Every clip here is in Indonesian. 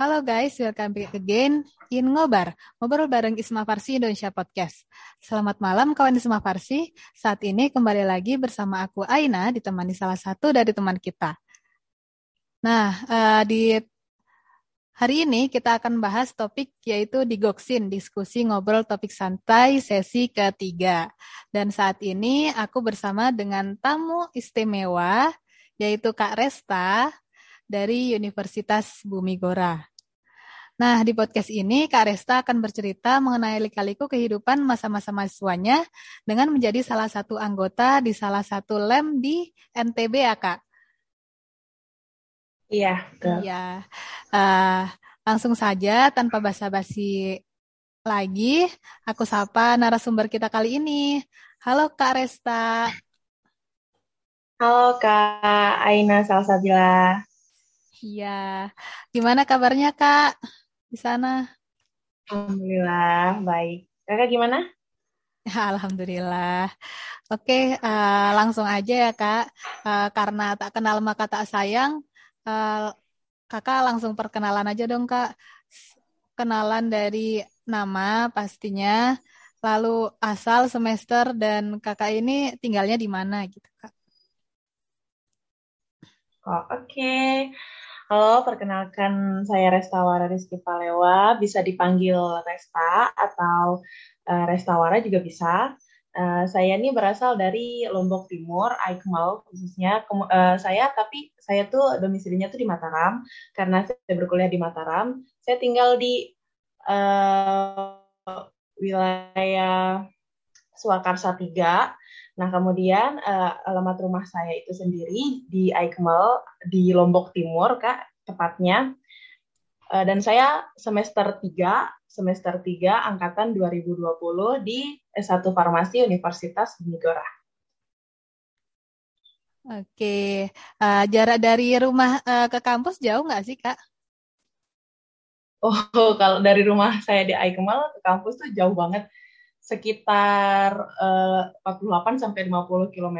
Halo guys, welcome back again in Ngobar, ngobrol bareng Isma Farsi Indonesia Podcast. Selamat malam kawan Isma Farsi, saat ini kembali lagi bersama aku Aina, ditemani salah satu dari teman kita. Nah, uh, di hari ini kita akan bahas topik yaitu digoksin, diskusi ngobrol topik santai sesi ketiga. Dan saat ini aku bersama dengan tamu istimewa, yaitu Kak Resta, dari Universitas Bumi Gora. Nah, di podcast ini Kak Resta akan bercerita mengenai lika-liku kehidupan masa-masa mahasiswanya dengan menjadi salah satu anggota di salah satu lem di NTB ya, Kak? Iya, Iya. Uh, langsung saja tanpa basa-basi lagi, aku sapa narasumber kita kali ini. Halo Kak Resta. Halo Kak Aina Salsabila. Iya. Gimana kabarnya Kak? Di sana? Alhamdulillah, baik. Kakak gimana? Alhamdulillah. Oke, uh, langsung aja ya Kak. Uh, karena tak kenal maka tak sayang, uh, Kakak langsung perkenalan aja dong Kak. Kenalan dari nama pastinya, lalu asal semester dan Kakak ini tinggalnya di mana gitu Kak. Oh, Oke. Okay. Halo, perkenalkan saya Restawara Rizky Palewa, bisa dipanggil Resta atau uh, Restawara juga bisa. Uh, saya ini berasal dari Lombok Timur, Aikmal khususnya. Kem uh, saya tapi saya tuh domisilinya tuh di Mataram karena saya berkuliah di Mataram. Saya tinggal di uh, wilayah Swakarsa 3 Nah, kemudian uh, alamat rumah saya itu sendiri di Aikmal di Lombok Timur, Kak, tepatnya. Uh, dan saya semester 3, semester 3 angkatan 2020 di S1 Farmasi Universitas Unigora. Oke, uh, jarak dari rumah uh, ke kampus jauh nggak sih, Kak? Oh, kalau dari rumah saya di Aikmal ke kampus tuh jauh banget sekitar uh, eh, 48 sampai 50 km.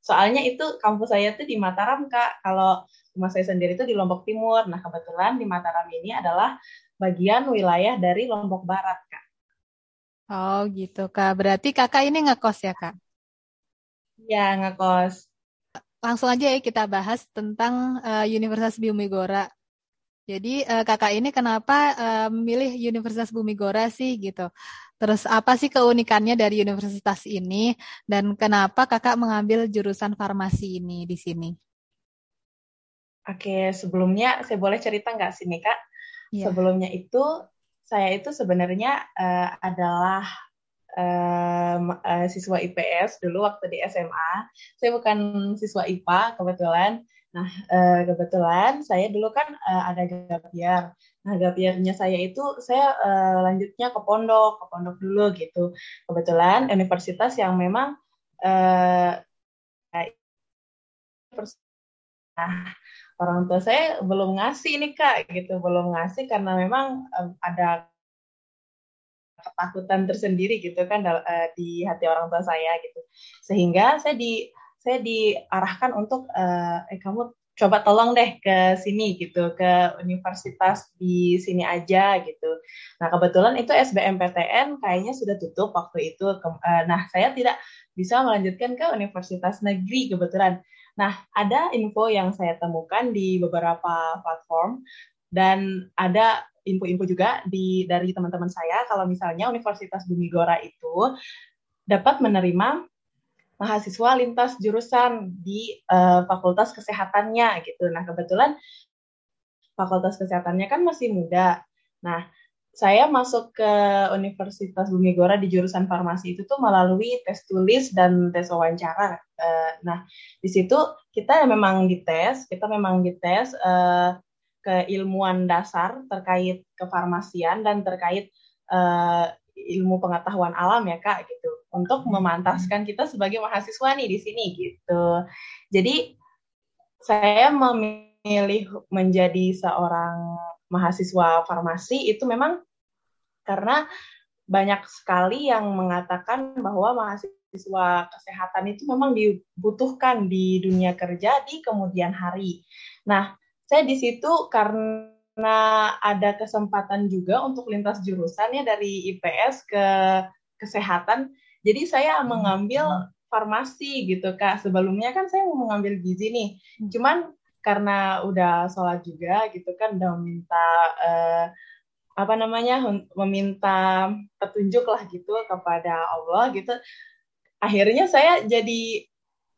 Soalnya itu kampus saya tuh di Mataram, Kak. Kalau rumah saya sendiri itu di Lombok Timur. Nah, kebetulan di Mataram ini adalah bagian wilayah dari Lombok Barat, Kak. Oh, gitu, Kak. Berarti Kakak ini ngekos ya, Kak? Ya, ngekos. Langsung aja ya kita bahas tentang uh, Universitas Biumigora. Jadi uh, kakak ini kenapa uh, memilih Universitas Bumigora sih gitu? Terus apa sih keunikannya dari universitas ini dan kenapa kakak mengambil jurusan farmasi ini di sini? Oke, sebelumnya saya boleh cerita nggak sini kak? Ya. Sebelumnya itu saya itu sebenarnya uh, adalah um, uh, siswa IPS dulu waktu di SMA. Saya bukan siswa IPA kebetulan. Nah, uh, kebetulan saya dulu kan uh, ada gap year. Nah, gap year-nya saya itu saya uh, lanjutnya ke pondok, ke pondok dulu gitu. Kebetulan universitas yang memang nah, orang tua saya belum ngasih ini Kak gitu, belum ngasih karena memang ada ketakutan tersendiri gitu kan di hati orang tua saya gitu. Sehingga saya di saya diarahkan untuk uh, eh kamu coba tolong deh ke sini gitu, ke universitas di sini aja gitu. Nah kebetulan itu SBMPTN kayaknya sudah tutup waktu itu. Eh, nah saya tidak bisa melanjutkan ke universitas negeri kebetulan. Nah ada info yang saya temukan di beberapa platform dan ada info-info juga di dari teman-teman saya kalau misalnya Universitas Bumi Gora itu dapat menerima mahasiswa lintas jurusan di uh, fakultas kesehatannya gitu. Nah, kebetulan fakultas kesehatannya kan masih muda. Nah, saya masuk ke Universitas Bumi Gora di jurusan farmasi itu tuh melalui tes tulis dan tes wawancara. Uh, nah, di situ kita memang dites, kita memang dites uh, keilmuan dasar terkait kefarmasian dan terkait uh, ilmu pengetahuan alam ya kak gitu untuk memantaskan kita sebagai mahasiswa nih di sini gitu. Jadi saya memilih menjadi seorang mahasiswa farmasi itu memang karena banyak sekali yang mengatakan bahwa mahasiswa kesehatan itu memang dibutuhkan di dunia kerja di kemudian hari. Nah, saya di situ karena ada kesempatan juga untuk lintas jurusan ya dari IPS ke kesehatan. Jadi saya hmm. mengambil farmasi gitu kak. Sebelumnya kan saya mau mengambil gizi nih. Hmm. Cuman karena udah sholat juga gitu kan udah meminta uh, apa namanya meminta petunjuk lah gitu kepada Allah gitu akhirnya saya jadi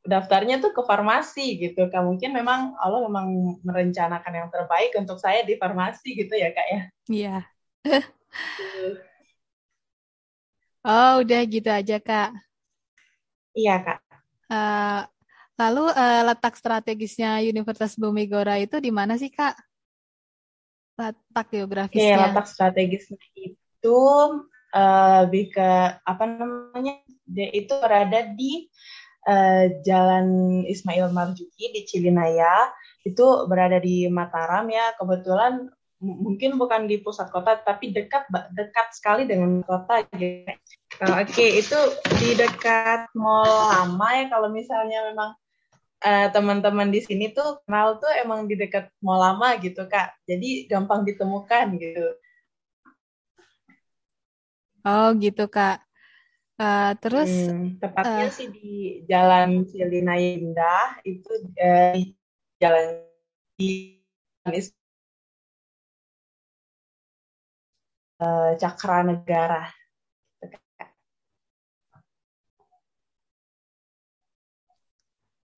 daftarnya tuh ke farmasi gitu kak mungkin memang Allah memang merencanakan yang terbaik untuk saya di farmasi gitu ya kak ya iya oh udah gitu aja kak. Iya kak. Uh, lalu uh, letak strategisnya Universitas Bumigora itu di mana sih kak? Letak geografisnya. Oke, letak strategisnya itu uh, lebih ke apa namanya dia itu berada di uh, Jalan Ismail Marzuki di Cilinaya. Itu berada di Mataram ya. Kebetulan mungkin bukan di pusat kota tapi dekat dekat sekali dengan kota gitu. Oke okay, itu di dekat Mall Lama ya kalau misalnya memang uh, teman-teman di sini tuh kenal tuh emang di dekat Mall Lama gitu kak jadi gampang ditemukan gitu. Oh gitu kak. Uh, terus hmm, tepatnya uh, sih di Jalan Cilina Indah itu uh, di jalan di uh, Cakra Negara.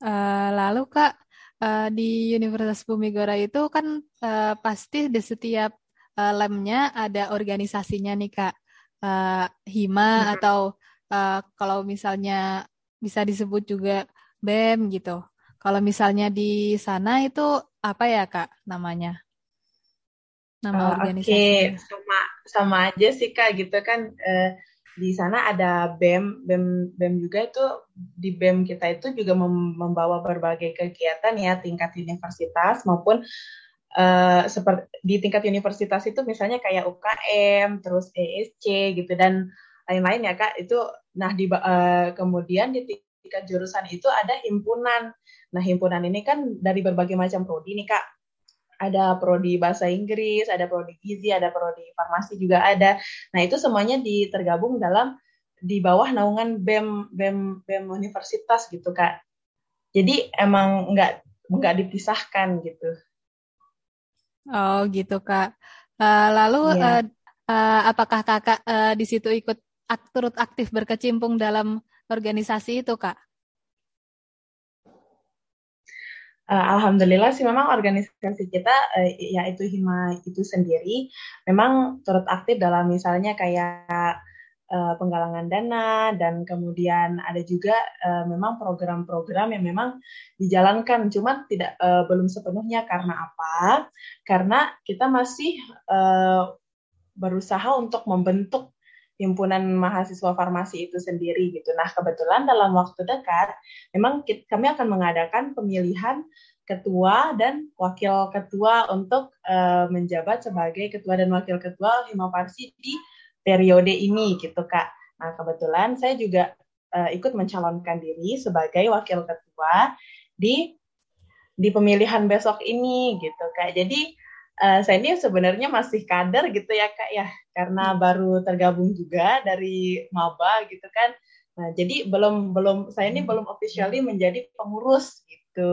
Uh, lalu kak uh, di Universitas Bumigora itu kan uh, pasti di setiap uh, lemnya ada organisasinya nih kak, uh, hima hmm. atau uh, kalau misalnya bisa disebut juga BEM gitu. Kalau misalnya di sana itu apa ya Kak namanya? Nama uh, organisasi. Oke, okay. Sama aja sih Kak gitu kan uh, di sana ada BEM, BEM BEM juga itu di BEM kita itu juga membawa berbagai kegiatan ya tingkat universitas maupun uh, seperti di tingkat universitas itu misalnya kayak UKM, terus ESC gitu dan lain-lain ya kak itu nah di uh, kemudian di tingkat jurusan itu ada himpunan. Nah himpunan ini kan dari berbagai macam prodi nih kak ada prodi bahasa Inggris ada prodi gizi ada prodi farmasi juga ada nah itu semuanya ditergabung dalam di bawah naungan bem bem bem universitas gitu kak jadi emang nggak nggak dipisahkan gitu oh gitu kak uh, lalu yeah. Iya. uh, uh, apakah kakak uh, di situ ikut turut aktif berkecimpung dalam organisasi itu, Kak? Uh, Alhamdulillah sih memang organisasi kita uh, yaitu Hima itu sendiri memang turut aktif dalam misalnya kayak uh, penggalangan dana dan kemudian ada juga uh, memang program-program yang memang dijalankan cuma tidak uh, belum sepenuhnya karena apa? Karena kita masih uh, berusaha untuk membentuk himpunan mahasiswa farmasi itu sendiri gitu. Nah, kebetulan dalam waktu dekat memang kita, kami akan mengadakan pemilihan ketua dan wakil ketua untuk uh, menjabat sebagai ketua dan wakil ketua Himaparsi di periode ini gitu, Kak. Nah, kebetulan saya juga uh, ikut mencalonkan diri sebagai wakil ketua di di pemilihan besok ini gitu, Kak. Jadi uh, saya ini sebenarnya masih kader gitu ya kak ya karena baru tergabung juga dari maba gitu kan nah jadi belum belum saya ini belum officially menjadi pengurus gitu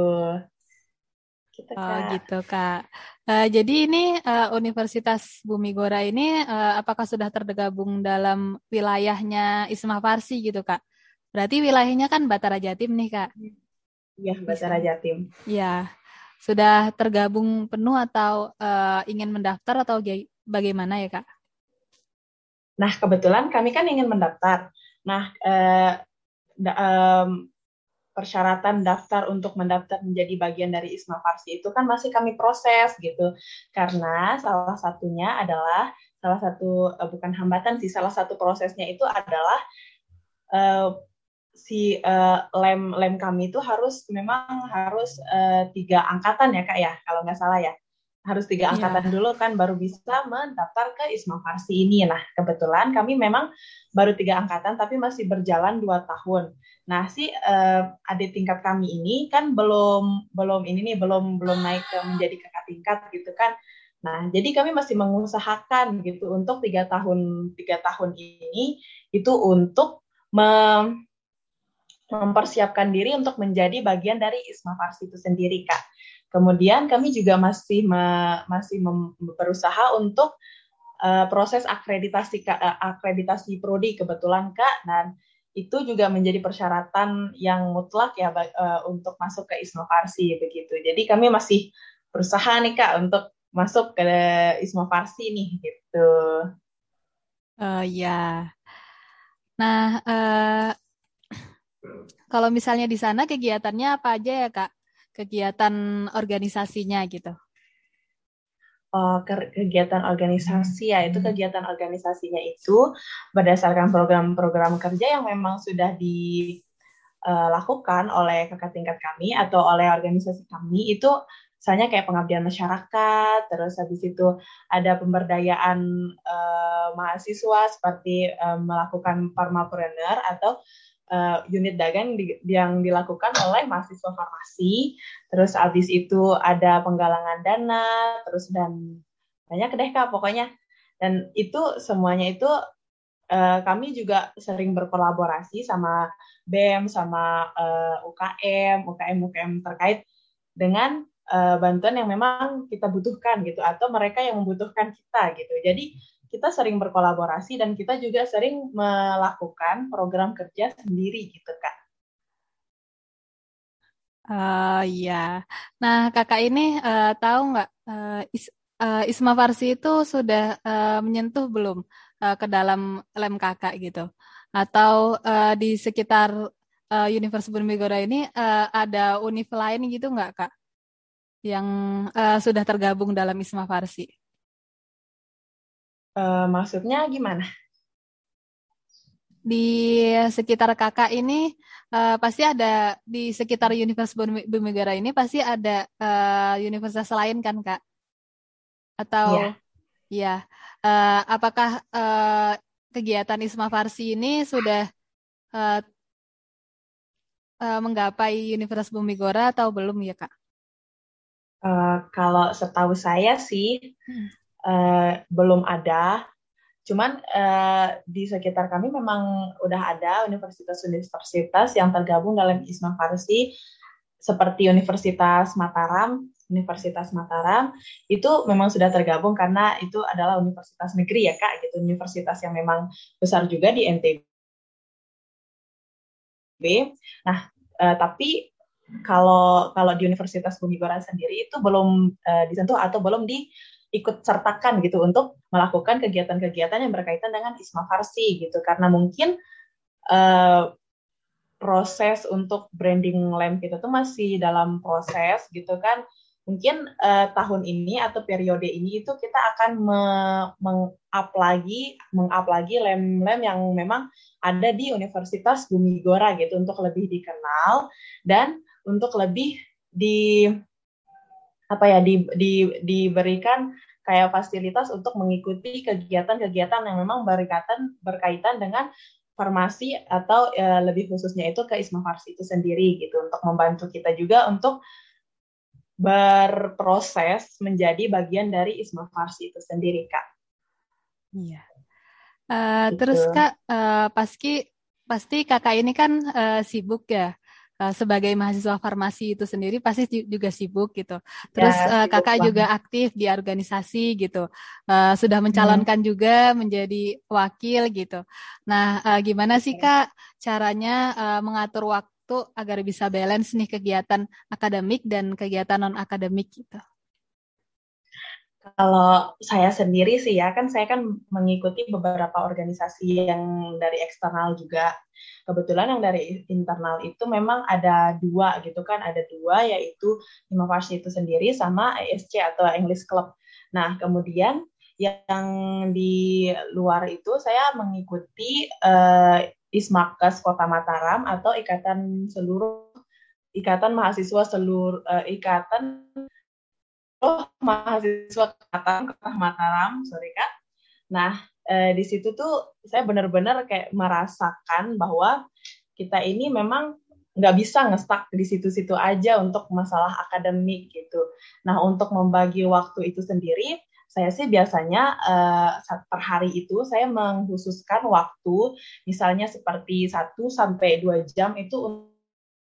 gitu kak. Oh gitu kak. Uh, jadi ini uh, Universitas Bumi Gora ini uh, apakah sudah tergabung dalam wilayahnya Isma Farsi gitu kak? Berarti wilayahnya kan Batara Jatim nih kak? Iya Batara Jatim. Iya sudah tergabung penuh atau uh, ingin mendaftar atau bagaimana ya kak? Nah kebetulan kami kan ingin mendaftar. Nah uh, da, um, persyaratan daftar untuk mendaftar menjadi bagian dari Isma Farsi itu kan masih kami proses gitu karena salah satunya adalah salah satu uh, bukan hambatan sih salah satu prosesnya itu adalah uh, si uh, lem lem kami itu harus memang harus uh, tiga angkatan ya kak ya kalau nggak salah ya harus tiga iya. angkatan yeah. dulu kan baru bisa mendaftar ke Isma Farsi ini nah kebetulan kami memang baru tiga angkatan tapi masih berjalan dua tahun nah si uh, adik tingkat kami ini kan belum belum ini nih belum belum naik ke menjadi kakak tingkat gitu kan Nah, jadi kami masih mengusahakan gitu untuk tiga tahun tiga tahun ini itu untuk mem mempersiapkan diri untuk menjadi bagian dari Isma Farsi itu sendiri, Kak. Kemudian kami juga masih me, masih mem, berusaha untuk uh, proses akreditasi uh, akreditasi prodi kebetulan Kak dan itu juga menjadi persyaratan yang mutlak ya uh, untuk masuk ke Isma Farsi begitu. Jadi kami masih berusaha nih Kak untuk masuk ke Isma Farsi nih gitu. Oh ya. Nah, uh, kalau misalnya di sana kegiatannya apa aja ya Kak? Kegiatan organisasinya gitu. Oh, kegiatan organisasi ya, itu kegiatan organisasinya itu berdasarkan program-program kerja yang memang sudah dilakukan oleh kakak tingkat kami atau oleh organisasi kami itu misalnya kayak pengabdian masyarakat, terus habis itu ada pemberdayaan uh, mahasiswa seperti uh, melakukan farmapreneur atau uh, unit dagang di, yang dilakukan oleh mahasiswa farmasi, terus habis itu ada penggalangan dana, terus dan banyak deh kak pokoknya. Dan itu semuanya itu uh, kami juga sering berkolaborasi sama BEM, sama uh, UKM, UKM UKM terkait dengan uh, bantuan yang memang kita butuhkan gitu atau mereka yang membutuhkan kita gitu. Jadi kita sering berkolaborasi dan kita juga sering melakukan program kerja sendiri gitu kak. Uh, iya. Nah kakak ini uh, tahu nggak uh, is, uh, Isma Farsi itu sudah uh, menyentuh belum uh, ke dalam lem kakak gitu? Atau uh, di sekitar uh, Universitas Bumi ini uh, ada univ lain gitu nggak kak? yang uh, sudah tergabung dalam Isma Farsi? Uh, maksudnya gimana? Di sekitar kakak ini uh, pasti ada di sekitar Universitas Bumegara ini pasti ada uh, universitas lain kan kak? Atau ya, uh, apakah uh, kegiatan Isma Farsi ini sudah uh, uh, menggapai Universitas Bumigora atau belum ya kak? Uh, kalau setahu saya sih uh, belum ada. Cuman uh, di sekitar kami memang udah ada universitas-universitas yang tergabung dalam Isma Farsi seperti Universitas Mataram, Universitas Mataram itu memang sudah tergabung karena itu adalah universitas negeri ya kak, gitu universitas yang memang besar juga di NTB. Nah, uh, tapi kalau kalau di Universitas Bumi Barat sendiri itu belum uh, disentuh atau belum diikut sertakan gitu untuk melakukan kegiatan-kegiatan yang berkaitan dengan Isma Farsi gitu. Karena mungkin uh, proses untuk branding lamp kita tuh masih dalam proses gitu kan. Mungkin uh, tahun ini atau periode ini itu kita akan me meng-up lagi meng-up lagi lem-lem yang memang ada di Universitas Bumi Gora gitu untuk lebih dikenal dan untuk lebih di apa ya di, di, diberikan kayak fasilitas untuk mengikuti kegiatan-kegiatan yang memang berkaitan berkaitan dengan farmasi atau ya, lebih khususnya itu ke Isma Farsi itu sendiri gitu untuk membantu kita juga untuk berproses menjadi bagian dari Isma Farsi itu sendiri kak. Iya. Uh, gitu. Terus kak uh, pasti pasti kakak ini kan uh, sibuk ya uh, sebagai mahasiswa farmasi itu sendiri pasti juga sibuk gitu. Terus ya, uh, kakak banget. juga aktif di organisasi gitu. Uh, sudah mencalonkan hmm. juga menjadi wakil gitu. Nah, uh, gimana sih kak caranya uh, mengatur waktu agar bisa balance nih kegiatan akademik dan kegiatan non akademik gitu? Kalau saya sendiri sih ya, kan saya kan mengikuti beberapa organisasi yang dari eksternal juga. Kebetulan yang dari internal itu memang ada dua gitu kan, ada dua yaitu inovasi itu sendiri sama ESC atau English Club. Nah, kemudian yang di luar itu saya mengikuti uh, Ismakas Kota Mataram atau Ikatan Seluruh Ikatan Mahasiswa Seluruh uh, Ikatan oh mahasiswa Mataram, Mataram, sorry kak. Nah eh, di situ tuh saya benar-benar kayak merasakan bahwa kita ini memang nggak bisa ngestak di situ-situ aja untuk masalah akademik gitu. Nah untuk membagi waktu itu sendiri, saya sih biasanya uh, per hari itu saya mengkhususkan waktu misalnya seperti 1 sampai 2 jam itu untuk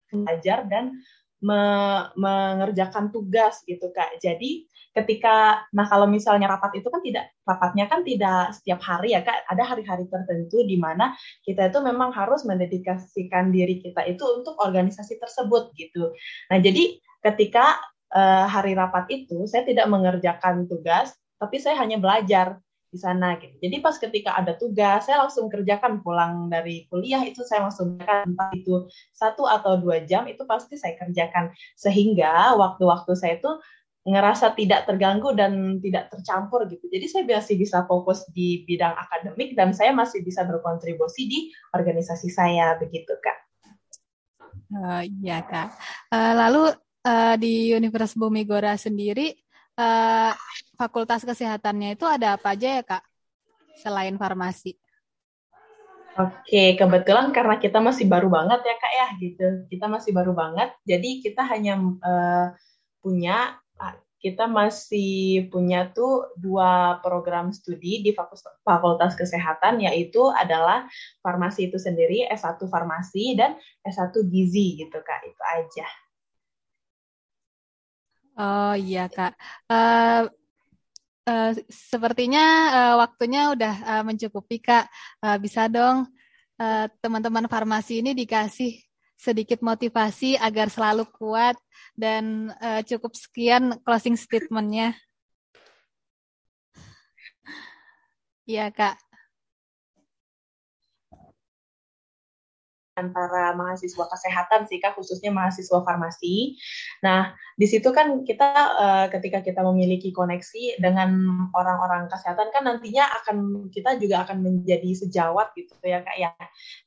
belajar dan me mengerjakan tugas gitu Kak. Jadi ketika nah kalau misalnya rapat itu kan tidak rapatnya kan tidak setiap hari ya Kak, ada hari-hari tertentu di mana kita itu memang harus mendedikasikan diri kita itu untuk organisasi tersebut gitu. Nah, jadi ketika uh, hari rapat itu saya tidak mengerjakan tugas, tapi saya hanya belajar di sana gitu. Jadi pas ketika ada tugas, saya langsung kerjakan pulang dari kuliah itu saya langsung kerjakan entah itu satu atau dua jam itu pasti saya kerjakan sehingga waktu-waktu saya itu ngerasa tidak terganggu dan tidak tercampur gitu. Jadi saya masih bisa fokus di bidang akademik dan saya masih bisa berkontribusi di organisasi saya begitu kak. Uh, iya kak. Uh, lalu uh, di Universitas Bumi Gora sendiri uh, fakultas kesehatannya itu ada apa aja ya kak selain farmasi? Oke, kebetulan karena kita masih baru banget ya kak ya gitu. Kita masih baru banget, jadi kita hanya uh, punya kita masih punya tuh dua program studi di Fakultas Kesehatan yaitu adalah farmasi itu sendiri S1 farmasi dan S1 gizi gitu Kak. Itu aja. Oh iya Kak. Uh, uh, sepertinya uh, waktunya udah uh, mencukupi Kak. Uh, bisa dong teman-teman uh, farmasi ini dikasih sedikit motivasi agar selalu kuat dan uh, cukup sekian closing statementnya. Iya Kak. Antara mahasiswa kesehatan sih kak khususnya mahasiswa farmasi. Nah di situ kan kita uh, ketika kita memiliki koneksi dengan orang-orang kesehatan kan nantinya akan kita juga akan menjadi sejawat gitu ya kak ya.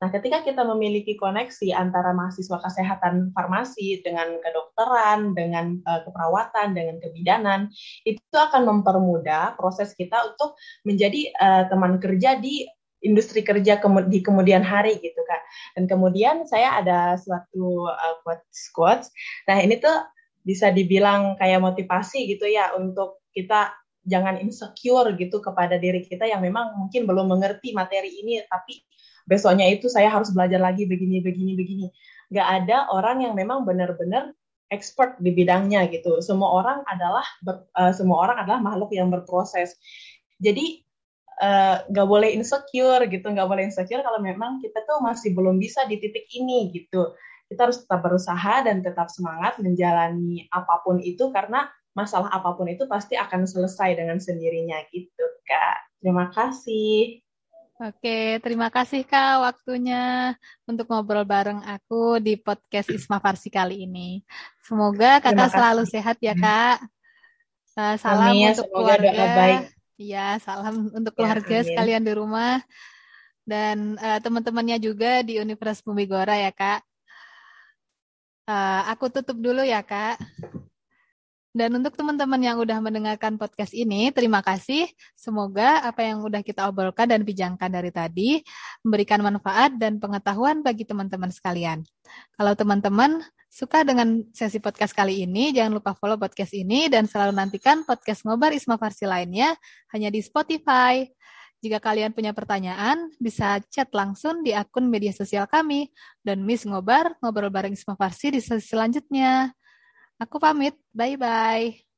Nah ketika kita memiliki koneksi antara mahasiswa kesehatan farmasi dengan kedokteran, dengan uh, keperawatan, dengan kebidanan itu akan mempermudah proses kita untuk menjadi uh, teman kerja di industri kerja di kemudian hari gitu kan. Dan kemudian saya ada suatu uh, quotes quotes. Nah ini tuh bisa dibilang kayak motivasi gitu ya untuk kita jangan insecure gitu kepada diri kita yang memang mungkin belum mengerti materi ini tapi besoknya itu saya harus belajar lagi begini begini begini. Gak ada orang yang memang benar-benar expert di bidangnya gitu. Semua orang adalah ber, uh, semua orang adalah makhluk yang berproses. Jadi nggak uh, boleh insecure gitu nggak boleh insecure kalau memang kita tuh masih belum bisa di titik ini gitu kita harus tetap berusaha dan tetap semangat menjalani apa pun itu karena masalah apa pun itu pasti akan selesai dengan sendirinya gitu kak terima kasih Oke, terima kasih Kak waktunya untuk ngobrol bareng aku di podcast Isma Farsi kali ini. Semoga Kakak selalu sehat ya Kak. Uh, salam Amin, untuk keluarga. Doa baik Iya, salam untuk ya, keluarga ya, sekalian di rumah dan uh, teman-temannya juga di Universitas Bumi Gora ya kak. Uh, aku tutup dulu ya kak. Dan untuk teman-teman yang udah mendengarkan podcast ini, terima kasih. Semoga apa yang udah kita obrolkan dan bijangkan dari tadi memberikan manfaat dan pengetahuan bagi teman-teman sekalian. Kalau teman-teman suka dengan sesi podcast kali ini, jangan lupa follow podcast ini dan selalu nantikan podcast Ngobar Isma Farsi lainnya hanya di Spotify. Jika kalian punya pertanyaan, bisa chat langsung di akun media sosial kami. Dan Miss Ngobar, ngobrol bareng Isma Farsi di sesi selanjutnya. Aku pamit. Bye-bye.